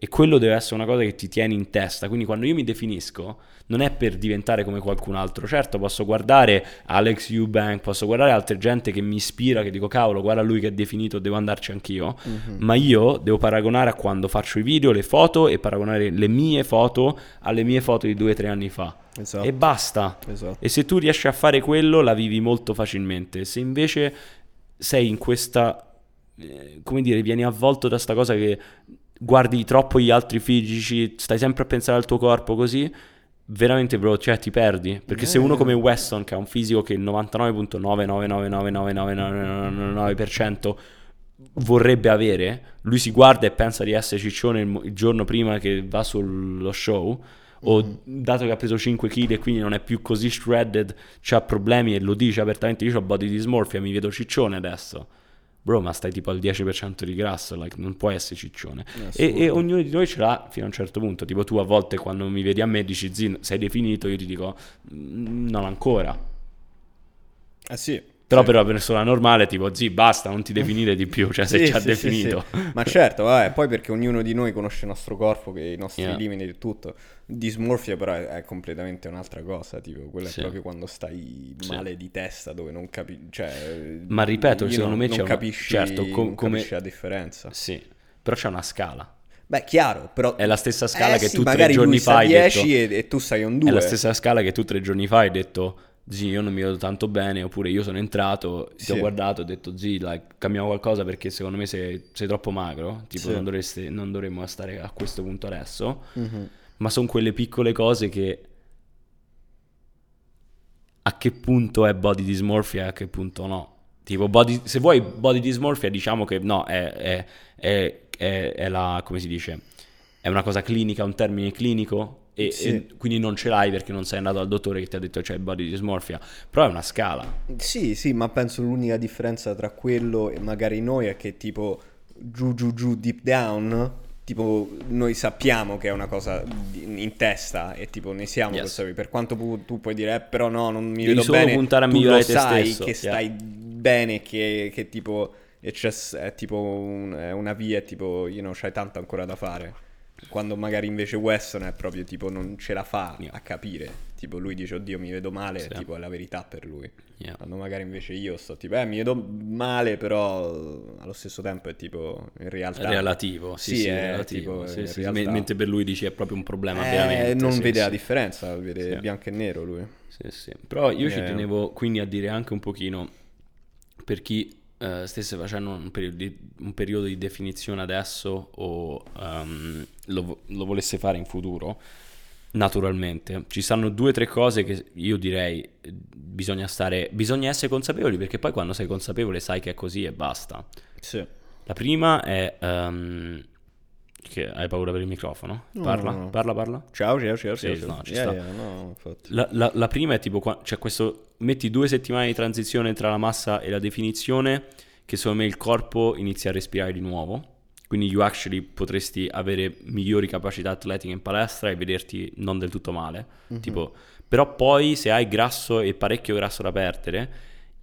E quello deve essere una cosa che ti tieni in testa. Quindi quando io mi definisco, non è per diventare come qualcun altro. Certo, posso guardare Alex Eubank, posso guardare altre gente che mi ispira, che dico cavolo, guarda lui che è definito, devo andarci anch'io. Mm-hmm. Ma io devo paragonare a quando faccio i video, le foto e paragonare le mie foto alle mie foto di due o tre anni fa. Esatto. E basta. Esatto. E se tu riesci a fare quello, la vivi molto facilmente. Se invece sei in questa, eh, come dire, vieni avvolto da questa cosa che guardi troppo gli altri fisici, stai sempre a pensare al tuo corpo così, veramente bro, cioè ti perdi. Perché eh. se uno come Weston, che ha un fisico che il 99.9999999% vorrebbe avere, lui si guarda e pensa di essere ciccione il, il giorno prima che va sullo show, o mm-hmm. dato che ha preso 5 kg e quindi non è più così shredded, ha problemi e lo dice apertamente, io ho body dysmorphia, mi vedo ciccione adesso bro, ma stai tipo al 10% di grasso, like, non puoi essere ciccione. E, e, ognuno di noi ce l'ha fino a un certo punto. Tipo tu a volte quando mi vedi a me dici, Zin, sei definito, io ti dico, mm, non ancora. Eh sì, però per una persona normale, tipo, zi, basta, non ti definire di più, cioè se sì, ci ha sì, definito. Sì, Ma certo, vabbè, poi perché ognuno di noi conosce il nostro corpo, che i nostri yeah. limiti e tutto. Dismorfia però è, è, completamente un'altra cosa, tipo, quella è proprio quando stai male di testa, dove non capisci, cioè... Ma ripeto, secondo non, me non c'è capisci, una... certo, com- non come... capisci la differenza. Sì, però c'è una scala. Beh, chiaro, però... È la stessa scala eh, che sì, tu tre giorni fa hai detto... 10 e, e tu sei un 2. È la stessa scala che tu tre giorni fa hai detto Zì, io non mi vedo tanto bene, oppure io sono entrato, ti ho guardato ho detto, zì, like, cambiamo qualcosa perché secondo me sei, sei troppo magro, tipo sì. non, dovreste, non, dovremmo stare a questo punto adesso, mm-hmm. ma sono quelle piccole cose che a che punto è body dysmorphia e a che punto no. Tipo, body, se vuoi body dysmorphia diciamo che no, è, è, è, è la, come si dice, è una cosa clinica, un termine clinico, e, sì. e, quindi non ce l'hai perché non sei andato al dottore che ti ha detto c'è cioè, body dysmorphia però è una scala sì sì ma penso l'unica differenza tra quello e magari noi è che tipo giù giù giù deep down tipo noi sappiamo che è una cosa in testa e tipo ne siamo yes. consapevoli per quanto pu- tu puoi dire eh, però no non mi Devi vedo bene puntare a tu lo sai stesso. che stai yeah. bene che, che tipo è, è tipo un, è una via tipo you know, c'hai tanto ancora da fare quando magari invece Weston è proprio tipo non ce la fa yeah. a capire. Tipo lui dice oddio mi vedo male, sì. tipo è la verità per lui. Yeah. Quando magari invece io sto tipo eh mi vedo male però allo stesso tempo è tipo in realtà... È relativo, sì, sì, sì è relativo. Tipo, sì, realtà... Mentre per lui dici è proprio un problema eh, veramente. Non vede la differenza, vede bianco e nero lui. Sì, sì. Però io eh. ci tenevo quindi a dire anche un pochino per chi uh, stesse facendo un periodo, di, un periodo, di, definizione adesso o um, lo, lo, volesse fare in futuro, naturalmente. Ci stanno due o tre cose che io direi bisogna stare, bisogna essere consapevoli perché poi quando sei consapevole sai che è così e basta. Sì. La prima è... Um, che hai paura per il microfono? Parla, no, no. parla, parla. Ciao, ciao, ciao. Sì, ciao, no, ci yeah, sta. Yeah, no, la, la, la, prima è tipo, c'è cioè questo, metti due settimane di transizione tra la massa e la definizione, che secondo me il corpo inizia a respirare di nuovo. Quindi you actually potresti avere migliori capacità atletiche in palestra e vederti non del tutto male. Mm-hmm. Tipo, però poi se hai grasso e parecchio grasso da perdere,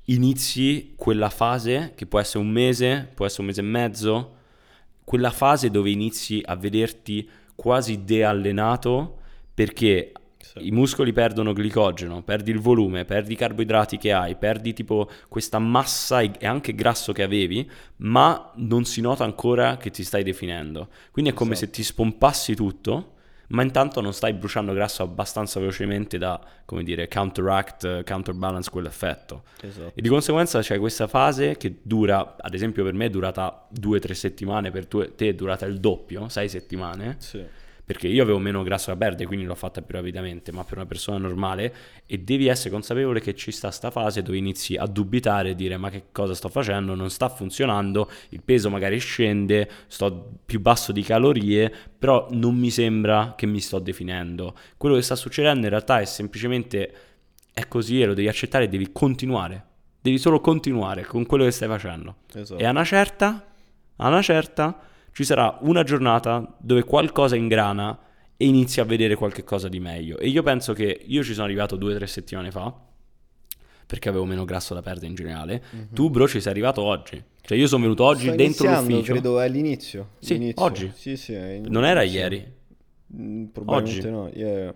inizi quella fase che può essere un mese, può essere un mese e mezzo, quella fase dove inizi a vederti quasi deallenato perché i muscoli perdono glicogeno, perdi il volume, perdi i carboidrati che hai, perdi tipo questa massa e anche grasso che avevi, ma non si nota ancora che ti stai definendo. Quindi è come esatto. se ti spompassi tutto ma intanto non stai bruciando grasso abbastanza velocemente da, come dire, counteract, counterbalance quell'effetto. Esatto. E di conseguenza c'è questa fase che dura, ad esempio per me è durata 2-3 settimane, per te è durata il doppio, 6 settimane. Sì perché io avevo meno grasso da perdere, quindi l'ho fatta più rapidamente, ma per una persona normale e devi essere consapevole che ci sta sta fase dove inizi a dubitare e dire ma che cosa sto facendo, non sta funzionando, il peso magari scende, sto più basso di calorie, però non mi sembra che mi sto definendo. Quello che sta succedendo in realtà è semplicemente è così e lo devi accettare e devi continuare. Devi solo continuare con quello che stai facendo. Esatto. E a una certa, a una certa ci sarà una giornata dove qualcosa ingrana e inizi a vedere qualche cosa di meglio. E io penso che io ci sono arrivato due o tre settimane fa, perché avevo meno grasso da perdere in generale. Mm-hmm. Tu, bro, ci sei arrivato oggi. Cioè, io sono venuto oggi Sto dentro l'ufficio. credo all'inizio. Sì, L'inizio. oggi. Sì, sì, non era ieri. Mm, probabilmente Oggi. no. Yeah.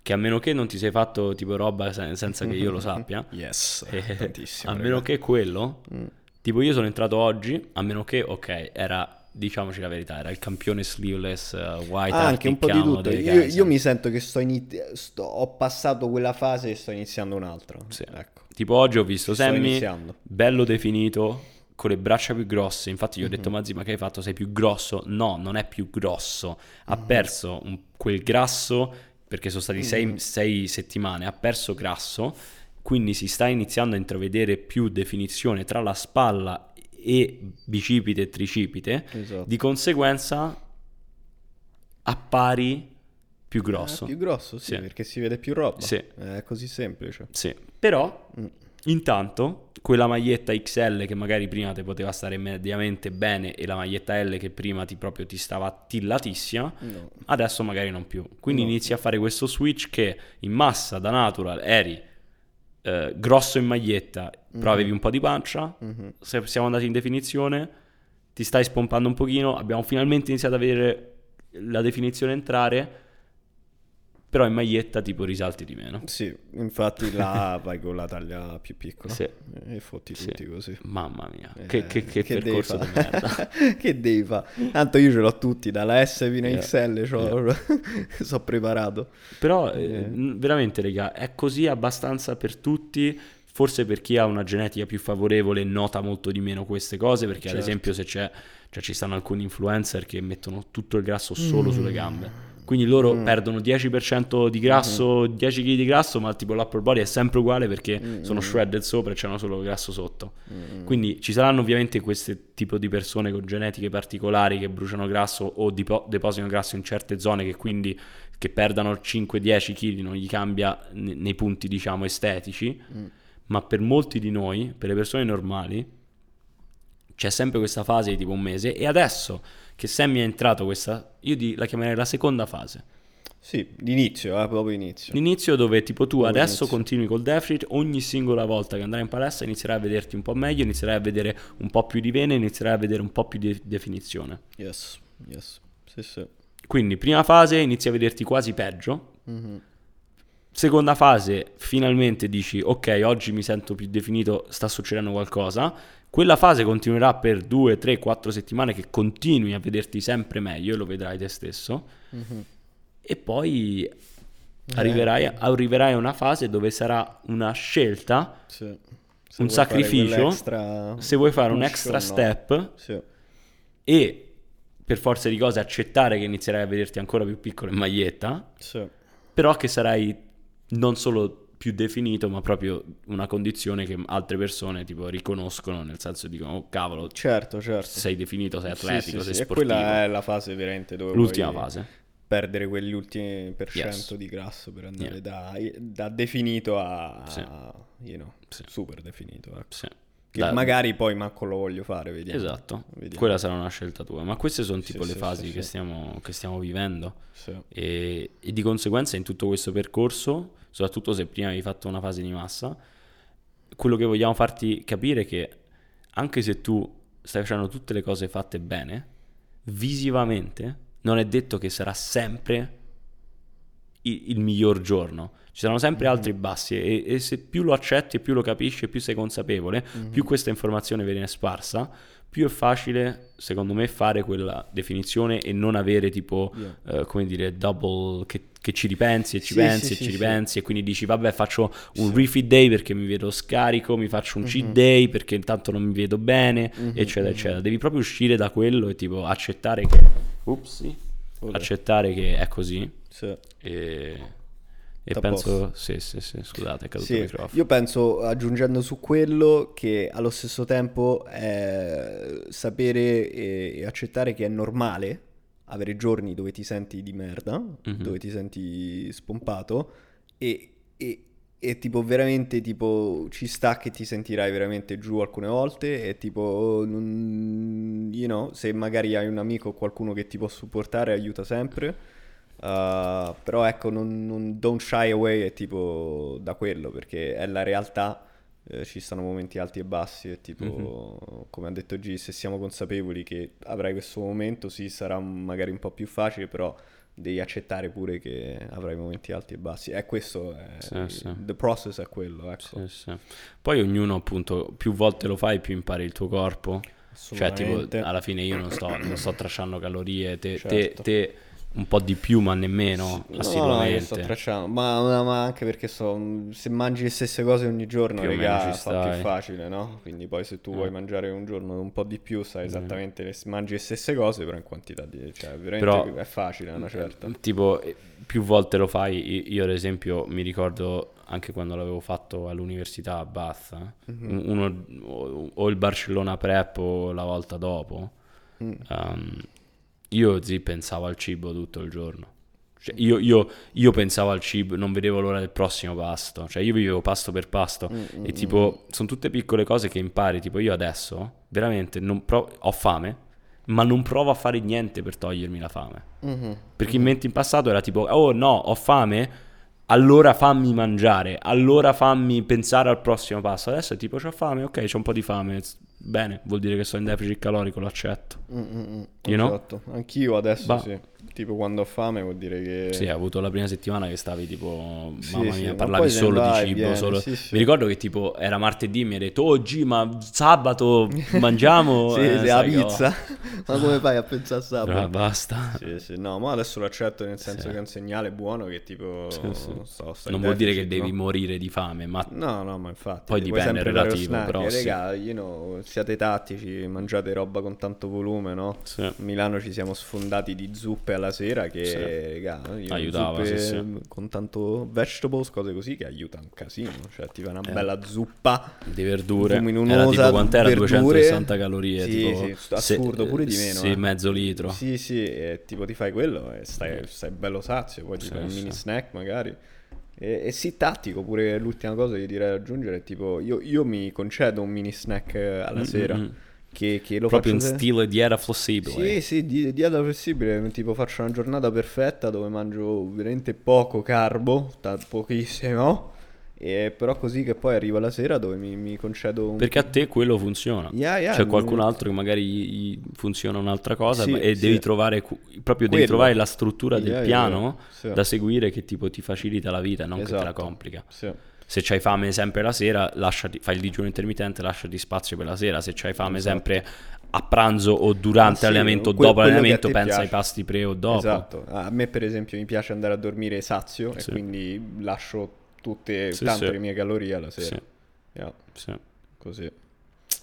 Che a meno che non ti sei fatto tipo roba sen- senza che io lo sappia. Yes, Eh, tantissimo. a raga. meno che quello, Mm. tipo io sono entrato oggi, a meno che, ok, era, diciamoci la verità, era il campione sleeveless uh, white Ah, anche un po' di tutto. Io, io mi sento che sto, inizi- sto- ho passato quella fase e sto iniziando un'altra. Sì. Ecco. Tipo oggi ho visto Sto Sammy, iniziando. bello definito, con le braccia più grosse. Infatti gli ho Mhm. detto, Mazzi, ma che hai fatto? Sei più grosso? No, non è più grosso. Ha Mhm. perso un- quel grasso, perché sono stati sei, Mhm. sei settimane, ha perso grasso, quindi si sta iniziando a intravedere più definizione tra la spalla e bicipite e tricipite. Esatto. Di conseguenza appari più grosso. Ah, più grosso, sì, Sì. perché si vede più roba. Sì. È così semplice. Sì, però Mm. intanto quella maglietta XL che magari prima ti poteva stare mediamente bene e la maglietta L che prima ti proprio ti stava tillatissima, No. adesso magari non più. Quindi No. inizi a fare questo switch che in massa da natural eri eh, grosso in maglietta, però Mhm. avevi un po' di pancia, Mhm. se siamo andati in definizione, ti stai spompando un pochino, abbiamo finalmente iniziato a vedere la definizione entrare, però in maglietta tipo risalti di meno. Sì, infatti là vai con la taglia più piccola. Sì. E fotti Sì. tutti così. Mamma mia, Eh, che, che, che devi percorso di merda. che devi fare? Tanto io ce l'ho tutti, dalla S fino a Yeah. XL, so preparato. Però eh, Eh. veramente, raga, è così abbastanza per tutti. Forse per chi ha una genetica più favorevole nota molto di meno queste cose, perché ad Certo. esempio se c'è, cioè ci stanno alcuni influencer che mettono tutto il grasso solo Mm. sulle gambe. Quindi loro Mm. perdono 10% di grasso, 10 kg di grasso, ma tipo l'upper body è sempre uguale perché Mm, sono shredded sopra e c'hanno solo grasso sotto. Mm. Quindi ci saranno ovviamente questo tipo di persone con genetiche particolari che bruciano grasso o dipo- depositano grasso in certe zone che quindi che perdano 5-10 kg non gli cambia ne- nei punti diciamo estetici, Mm. ma per molti di noi, per le persone normali, c'è sempre questa fase di tipo un mese e adesso che Sammy è entrato questa, io di- la chiamerei la seconda fase. Sì, l'inizio, eh, proprio inizio. L'inizio dove tipo tu Proprio adesso l'inizio. continui col deficit, ogni singola volta che andrai in palestra inizierai a vederti un po' meglio, inizierai a vedere un po' più di vene, inizierai a vedere un po' più di definizione. Yes, yes. Sì, sì. Quindi prima fase inizi a vederti quasi peggio, Mhm. seconda fase finalmente dici ok oggi mi sento più definito, sta succedendo qualcosa, quella fase continuerà per 2, 3, 4 settimane che continui a vederti sempre meglio e lo vedrai te stesso Mhm. e poi arriverai, arriverai a una fase dove sarà una scelta Sì. Un sacrificio, se vuoi fare un extra no. step Sì. e per forza di cose accettare che inizierai a vederti ancora più piccolo in maglietta, Sì. però che sarai non solo più definito, ma proprio una condizione che altre persone tipo riconoscono, nel senso dicono "Oh cavolo, Certo, certo. sei definito, sei Sì, atletico, sì, sei sì. E sportivo". quella è la fase veramente dove L'ultima fase. perdere quegli ultimi per Yes. cento di grasso per andare Yeah. da, da definito a, Sì. you know, Sì. super definito. ecco. Sì. Che Da- magari poi manco lo voglio fare, vediamo. Esatto, Vediamo. quella sarà una scelta tua, ma queste sono Sì, tipo le sì, fasi sì, che. Stiamo, che stiamo vivendo. Sì. E, e di conseguenza in tutto questo percorso, soprattutto se prima avevi fatto una fase di massa, quello che vogliamo farti capire è che anche se tu stai facendo tutte le cose fatte bene, visivamente non è detto che sarà sempre i- il, miglior giorno. Ci saranno sempre Mhm. altri bassi e, e se più lo accetti e più lo capisci e più sei consapevole, Mhm. più questa informazione viene sparsa, più è facile, secondo me, fare quella definizione e non avere tipo, Yeah. eh, come dire, double, che, che ci ripensi e ci Sì, pensi sì, e sì, ci ripensi e quindi dici, vabbè, faccio un refit day perché mi vedo scarico, mi faccio un cheat day perché intanto non mi vedo bene, Mhm, eccetera, mhm. eccetera. Devi proprio uscire da quello e tipo accettare che... Upsi. Accettare che è così Sì. e, e penso... Sì, sì, sì, scusate, è caduto il Sì, microfono. io penso, aggiungendo su quello, che allo stesso tempo è sapere e, accettare che è normale avere giorni dove ti senti di merda, Mhm. dove ti senti spompato e, e- e tipo veramente tipo ci sta che ti sentirai veramente giù alcune volte e tipo non- you know, se magari hai un amico o qualcuno che ti può supportare aiuta sempre. Uh, però ecco, non, non- don't shy away è tipo da quello perché è la realtà eh, ci stanno momenti alti e bassi e tipo, mm-hmm. come ha detto G, se siamo consapevoli che avrai questo momento, sì, sarà magari un po' più facile, però devi accettare pure che avrai momenti alti e bassi. E questo è sì, sì. the process è quello, ecco. Sì, Poi ognuno appunto più volte lo fai, più impari il tuo corpo. Cioè, tipo, alla fine io non sto, non sto tracciando calorie, te, certo. te, te un po' di più, ma nemmeno sì, assolutamente. No, sto tracciando, ma, ma, anche perché so, se mangi le stesse cose ogni giorno, più regà, fa più facile, no? Quindi poi se tu mm. vuoi mangiare un giorno un po' di più, sai mm. esattamente, le, mangi le stesse cose, però in quantità di... cioè veramente però, è facile, una certa. Tipo, più volte lo fai, io ad esempio mi ricordo anche quando l'avevo fatto all'università a Bath, mm-hmm. uno, o, o, il Barcellona Prep o la volta dopo. Mm. Um, io zi pensavo al cibo tutto il giorno. Cioè, io, io, io, pensavo al cibo, non vedevo l'ora del prossimo pasto. Cioè, io vivevo pasto per pasto. Mm-hmm. E tipo, sono tutte piccole cose che impari. Tipo, io adesso veramente pro- ho fame, ma non provo a fare niente per togliermi la fame. Mm-hmm. Perché in mente in passato era tipo, oh no, ho fame, allora fammi mangiare, allora fammi pensare al prossimo passo. Adesso è tipo, ho fame, ok, c'ho un po' di fame, bene, vuol dire che sto in deficit calorico, lo accetto. Mm-mm, esatto, know? anch'io adesso ba- sì. Tipo quando ho fame vuol dire che... Sì, hai avuto la prima settimana che stavi tipo, sì, mamma mia, sì, parlavi solo di cibo. Viene, solo... Sì, Mi ricordo che tipo era martedì mi hai detto, oggi oh, ma sabato mangiamo... sì, eh, sì, la pizza. ma come fai a pensare a sabato? Però basta. Sì, sì, no, ma adesso lo accetto nel senso che è un segnale buono che tipo... So, non vuol dire che devi morire di fame, ma... No, no, ma infatti... Poi dipende, è relativo, snack. però... Raga, you know, siate tattici, mangiate roba con tanto volume, no? A Milano ci siamo sfondati di zuppe alla sera che sì. Raga, aiutava sì, sì. con tanto vegetables, cose così che aiuta un casino. Cioè, ti fa una eh. bella zuppa di verdure. Era tipo quant'era? Verdure. 260 calorie. Sì, tipo, sì, assurdo, pure di meno. Sì, eh. mezzo litro. Sì, sì, e tipo ti fai quello e stai, stai bello sazio. Poi ti fai un mini snack magari. E, e, sì, tattico, pure l'ultima cosa che direi aggiungere è tipo, io, io mi concedo un mini snack alla mm-hmm. sera mm, mm che, che lo proprio in stile dieta flessibile. Sì, sì, di, dieta flessibile, tipo faccio una giornata perfetta dove mangio veramente poco carbo, t- pochissimo. E però così che poi arriva la sera dove mi, mi concedo un... Perché a te quello funziona. Yeah, yeah, C'è qualcun altro che magari gli funziona un'altra cosa sì, e sì. devi trovare proprio devi trovare la struttura yeah, del piano sì. da seguire che tipo ti facilita la vita, non esatto. che te la esatto. complica. Se c'hai fame sempre la sera, lasciati, fai il digiuno intermittente, lasciati spazio per la sera. Se c'hai fame esatto. sempre a pranzo o durante sì, l'allenamento o dopo l'allenamento, pensa piace. ai pasti pre o dopo. Esatto. A me, per esempio, mi piace andare a dormire sazio sì. e quindi lascio tutte sì, tante le mie calorie alla sera. Yeah. Così.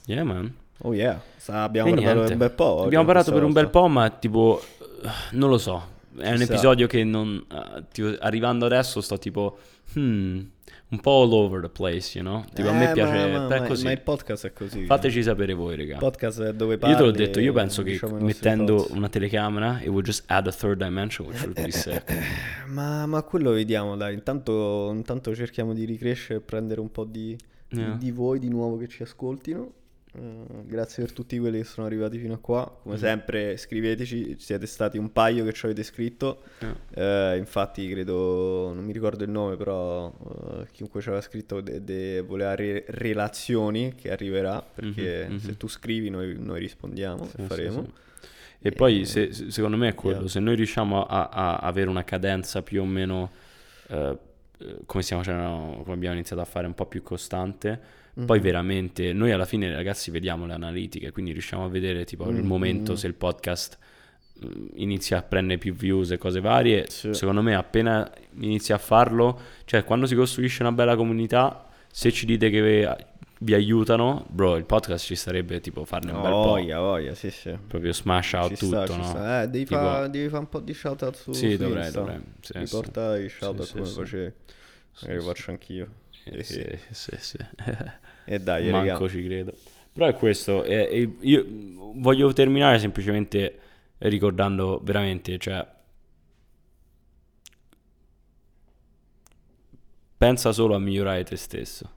Yeah, man. Oh yeah, abbiamo e parlato niente. per un bel po'. Abbiamo parlato per un bel po', ma tipo, non lo so. È un episodio che non. Uh, tipo, arrivando adesso sto tipo. Hmm un po' all over the place, you know? Tipo, eh, a me eh, piace. Ma, ma, così. ma il podcast è così. Fateci sapere voi, raga. Il podcast è dove parli. Io te l'ho detto, io penso che diciamo mettendo una telecamera, it would just add a third dimension, which would be sick. ma, ma quello vediamo, dai. Intanto, intanto cerchiamo di ricrescere e prendere un po' di, yeah. di, di voi di nuovo che ci ascoltino. Uh, grazie per tutti quelli che sono arrivati fino a qua. Come mm. sempre, scriveteci. Siete stati un paio che ci avete scritto. Yeah. Uh, infatti, credo, non mi ricordo il nome, però uh, chiunque ci aveva scritto de- de- voleva re- relazioni che arriverà. Perché mm-hmm, se tu scrivi, noi, noi rispondiamo sì, e faremo. Sì, sì. E, e poi, se, secondo me, è quello: yeah. se noi riusciamo a, a, avere una cadenza più o meno eh, come, stiamo, cioè, come abbiamo iniziato a fare, un po' più costante Mm-hmm. Poi veramente noi alla fine ragazzi vediamo le analitiche, quindi riusciamo a vedere tipo mm-hmm. il momento se il podcast mm, inizia a prendere più views e cose varie. Sì. Secondo me appena inizia a farlo, cioè quando si costruisce una bella comunità, se ci dite che vi aiutano, bro, il podcast ci sarebbe tipo farne un bel po'. Voglia, voglia, sì, sì. Proprio smash out ci tutto, sta, no? Eh, devi, tipo... fare fa un po' di shout out su Sì, dovrei, dovrei. Sì, Riporta sì. i shout out sì, come sì, facevi. Magari lo faccio anch'io. Eh, sì, sì, sì. E dai, Manco regà. ci credo. Però è questo. Eh, io voglio terminare semplicemente ricordando veramente, cioè... Pensa solo a migliorare te stesso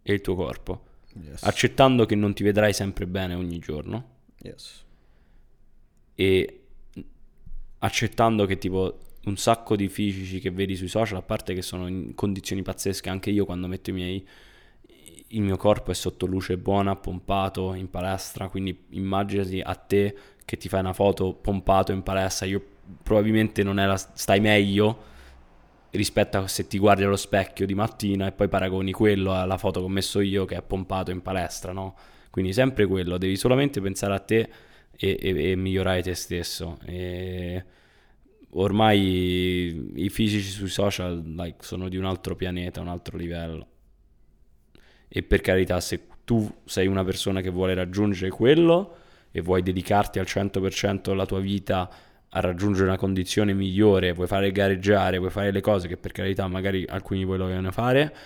e il tuo corpo. Yes. Accettando che non ti vedrai sempre bene ogni giorno. Yes. E accettando che tipo un sacco di fisici che vedi sui social, a parte che sono in condizioni pazzesche, anche io quando metto i miei, il mio corpo è sotto luce buona, pompato in palestra, quindi immaginati a te che ti fai una foto pompato in palestra, io probabilmente non era, stai meglio rispetto a se ti guardi allo specchio di mattina e poi paragoni quello alla foto che ho messo io che è pompato in palestra, no? Quindi sempre quello, devi solamente pensare a te e, e, e migliorare te stesso. E ormai i fisici sui social like, sono di un altro pianeta, un altro livello. E per carità, se tu sei una persona che vuole raggiungere quello e vuoi dedicarti al 100% della tua vita a raggiungere una condizione migliore, vuoi fare gareggiare, vuoi fare le cose che per carità magari alcuni di voi lo vogliono fare,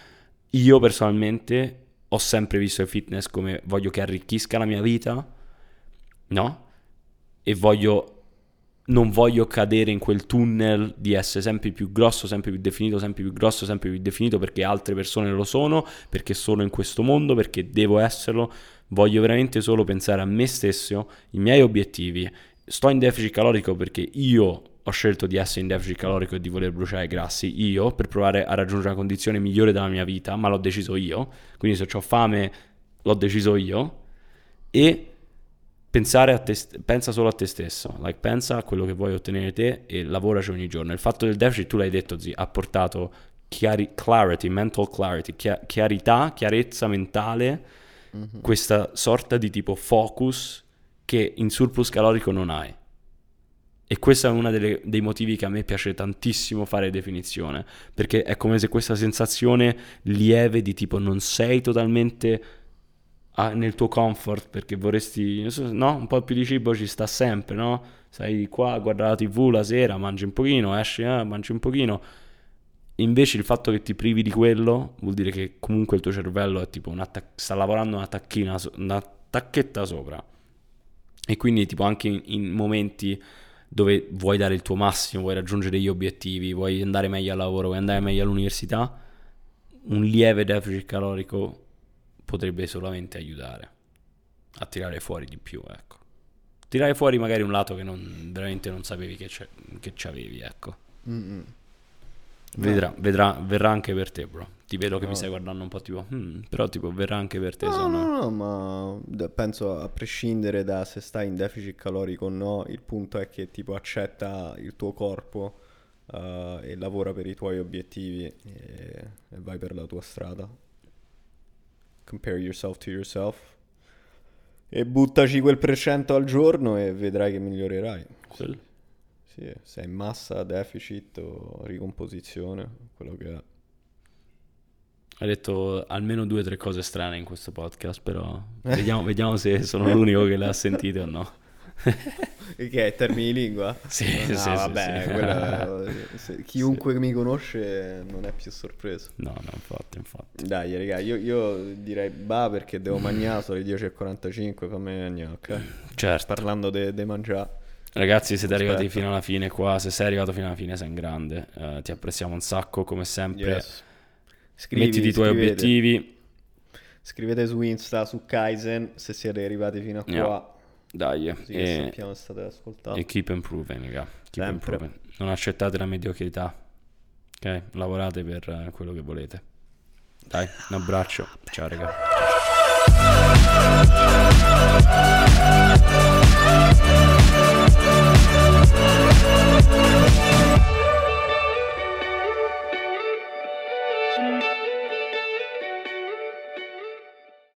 io personalmente ho sempre visto il fitness come voglio che arricchisca la mia vita, no? E voglio non voglio cadere in quel tunnel di essere sempre più grosso, sempre più definito, sempre più grosso, sempre più definito perché altre persone lo sono, perché sono in questo mondo, perché devo esserlo. Voglio veramente solo pensare a me stesso, i miei obiettivi. Sto in deficit calorico perché io ho scelto di essere in deficit calorico e di voler bruciare i grassi io per provare a raggiungere una condizione migliore della mia vita, ma l'ho deciso io. Quindi se ho fame l'ho deciso io e te, pensa solo a te stesso, like, pensa a quello che vuoi ottenere te e lavoraci ogni giorno. Il fatto del deficit, tu l'hai detto, zi, ha portato chiari, clarity, mental clarity, chiarità, chiarezza mentale, mm-hmm. questa sorta di tipo focus che in surplus calorico non hai. E questo è uno dei motivi che a me piace tantissimo fare definizione, perché è come se questa sensazione lieve di tipo non sei totalmente a, nel tuo comfort perché vorresti, no? Un po' più di cibo ci sta sempre, no? Sei qua a guardare la tv la sera, mangi un pochino, esci, eh, mangi un pochino. Invece il fatto che ti privi di quello vuol dire che comunque il tuo cervello è tipo una sta lavorando una tacchina, una tacchetta sopra. E quindi tipo anche in, in momenti dove vuoi dare il tuo massimo, vuoi raggiungere gli obiettivi, vuoi andare meglio al lavoro, vuoi andare meglio all'università, un lieve deficit calorico potrebbe solamente aiutare a tirare fuori di più, ecco. Tirare fuori magari un lato che non, veramente non sapevi che, che c'avevi, ecco. Vedrà, vedrà, verrà anche per te, bro. Ti vedo che no. mi stai guardando un po' tipo, hmm, però tipo verrà anche per te. No, no, no, ma penso a prescindere da se stai in deficit calorico o no, il punto è che tipo accetta il tuo corpo uh, e lavora per i tuoi obiettivi e, e vai per la tua strada compare yourself to yourself e buttaci quel percento al giorno e vedrai che migliorerai. Quello. Sì, se è massa, deficit o ricomposizione, quello che è. Hai detto almeno due o tre cose strane in questo podcast, però vediamo, vediamo se sono l'unico che le ha sentite o no. che è termini di lingua? Sì, no, sì, vabbè, sì, quella, se, chiunque sì. mi conosce non è più sorpreso. No, no, infatti, infatti. Dai, raga, io, io direi bah perché devo mangiare, sono le 10.45, fammi mangiare, ok? Certo. Parlando di de- mangiare. Ragazzi, siete Aspetta. arrivati fino alla fine qua, se sei arrivato fino alla fine sei un grande, uh, ti apprezziamo un sacco come sempre. Yes. Scrivi, Mettiti i tuoi scrivete. obiettivi. Scrivete su Insta, su Kaizen, se siete arrivati fino a qua. Yeah dai, Così e, sappiamo state ascoltando. E keep improving, raga. Keep improving. Non accettate la mediocrità. Ok? Lavorate per eh, quello che volete. Dai, un abbraccio. Ciao, raga.